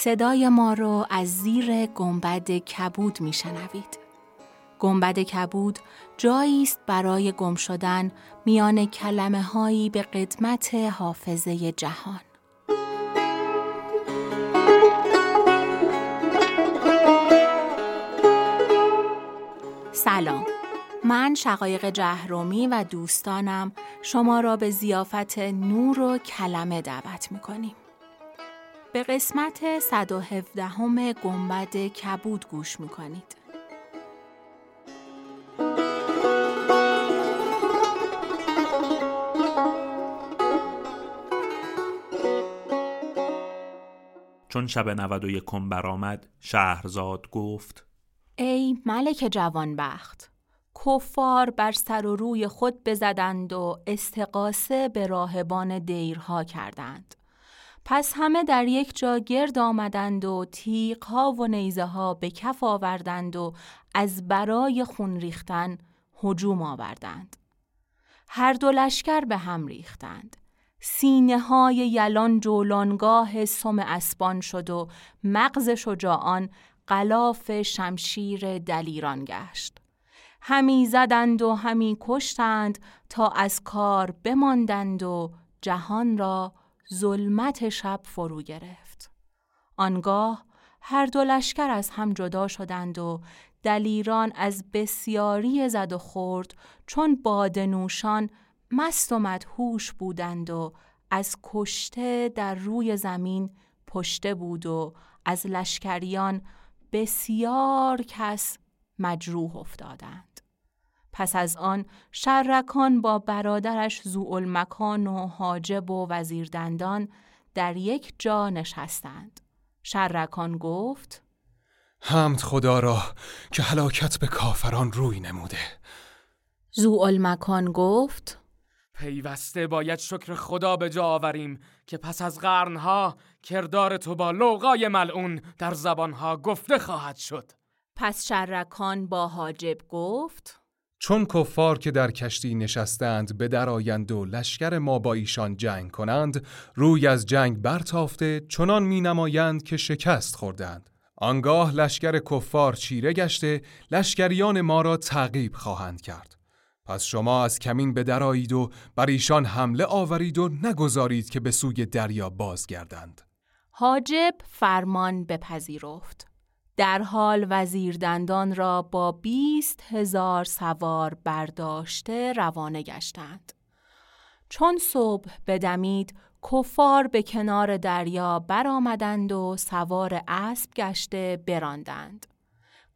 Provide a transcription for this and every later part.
صدای ما رو از زیر گنبد کبود میشنوید. گنبد کبود جایی است برای گم شدن میان کلمه هایی به قدمت حافظه جهان. سلام من شقایق جهرومی و دوستانم شما را به زیافت نور و کلمه دعوت می‌کنیم. به قسمت 117 همه گنبد کبود گوش می‌کنید. چون شب 91 برآمد شهرزاد گفت ای ملک جوانبخت کفار بر سر و روی خود بزدند و استقاسه به راهبان دیرها کردند پس همه در یک جا گرد آمدند و ها و نیزه ها به کف آوردند و از برای خون ریختن هجوم آوردند. هر دو لشکر به هم ریختند. سینه های یلان جولانگاه سم اسبان شد و مغز شجاعان قلاف شمشیر دلیران گشت. همی زدند و همی کشتند تا از کار بماندند و جهان را ظلمت شب فرو گرفت. آنگاه هر دو لشکر از هم جدا شدند و دلیران از بسیاری زد و خورد چون بادنوشان مست و مدهوش بودند و از کشته در روی زمین پشته بود و از لشکریان بسیار کس مجروح افتادند. پس از آن شرکان با برادرش مکان و حاجب و وزیردندان در یک جا نشستند. شرکان گفت حمد خدا را که هلاکت به کافران روی نموده. مکان گفت پیوسته باید شکر خدا به جا آوریم که پس از قرنها کردار تو با لوقای ملعون در زبانها گفته خواهد شد. پس شرکان با حاجب گفت چون کفار که در کشتی نشستند به درآیند و لشکر ما با ایشان جنگ کنند روی از جنگ برتافته چنان می نمایند که شکست خوردند. آنگاه لشکر کفار چیره گشته لشکریان ما را تعقیب خواهند کرد. پس شما از کمین به درایید و بر ایشان حمله آورید و نگذارید که به سوی دریا بازگردند. حاجب فرمان بپذیرفت. در حال وزیر دندان را با بیست هزار سوار برداشته روانه گشتند. چون صبح بدمید کفار به کنار دریا برآمدند و سوار اسب گشته براندند.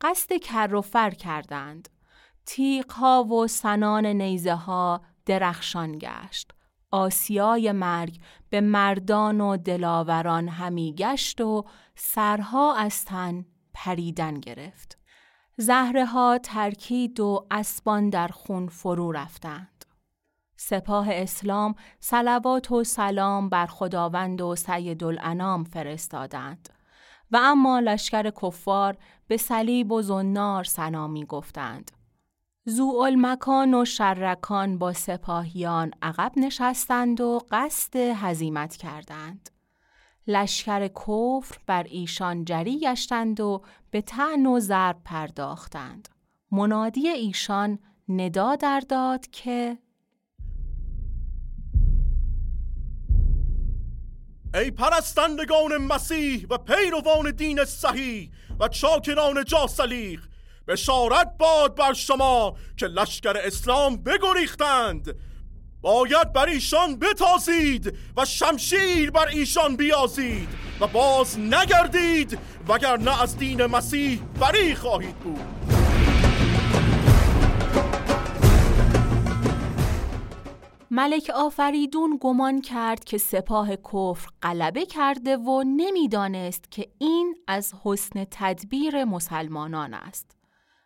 قصد کر و فر کردند. تیغها و سنان نیزه ها درخشان گشت. آسیای مرگ به مردان و دلاوران همی گشت و سرها از تن پریدن گرفت. زهره ها ترکید و اسبان در خون فرو رفتند. سپاه اسلام صلوات و سلام بر خداوند و سید الانام فرستادند و اما لشکر کفار به صلیب و زنار سلامی گفتند. مکان و شرکان با سپاهیان عقب نشستند و قصد هزیمت کردند. لشکر کفر بر ایشان جری گشتند و به تن و ضرب پرداختند. منادی ایشان ندا در داد که ای پرستندگان مسیح و پیروان دین صحیح و چاکران جاسلیق بشارت باد بر شما که لشکر اسلام بگریختند باید بر ایشان بتازید و شمشیر بر ایشان بیازید و باز نگردید وگرنه از دین مسیح بری خواهید بود ملک آفریدون گمان کرد که سپاه کفر غلبه کرده و نمی‌دانست که این از حسن تدبیر مسلمانان است.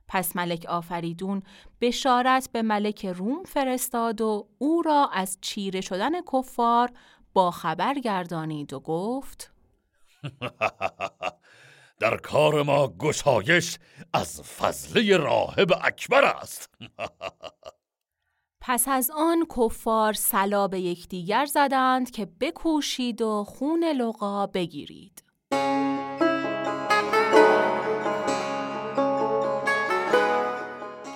پس ملک آفریدون بشارت به ملک روم فرستاد و او را از چیره شدن کفار با خبر گردانید و گفت در کار ما گشایش از فضله راهب اکبر است. پس از آن کفار سلا به یکدیگر زدند که بکوشید و خون لقا بگیرید.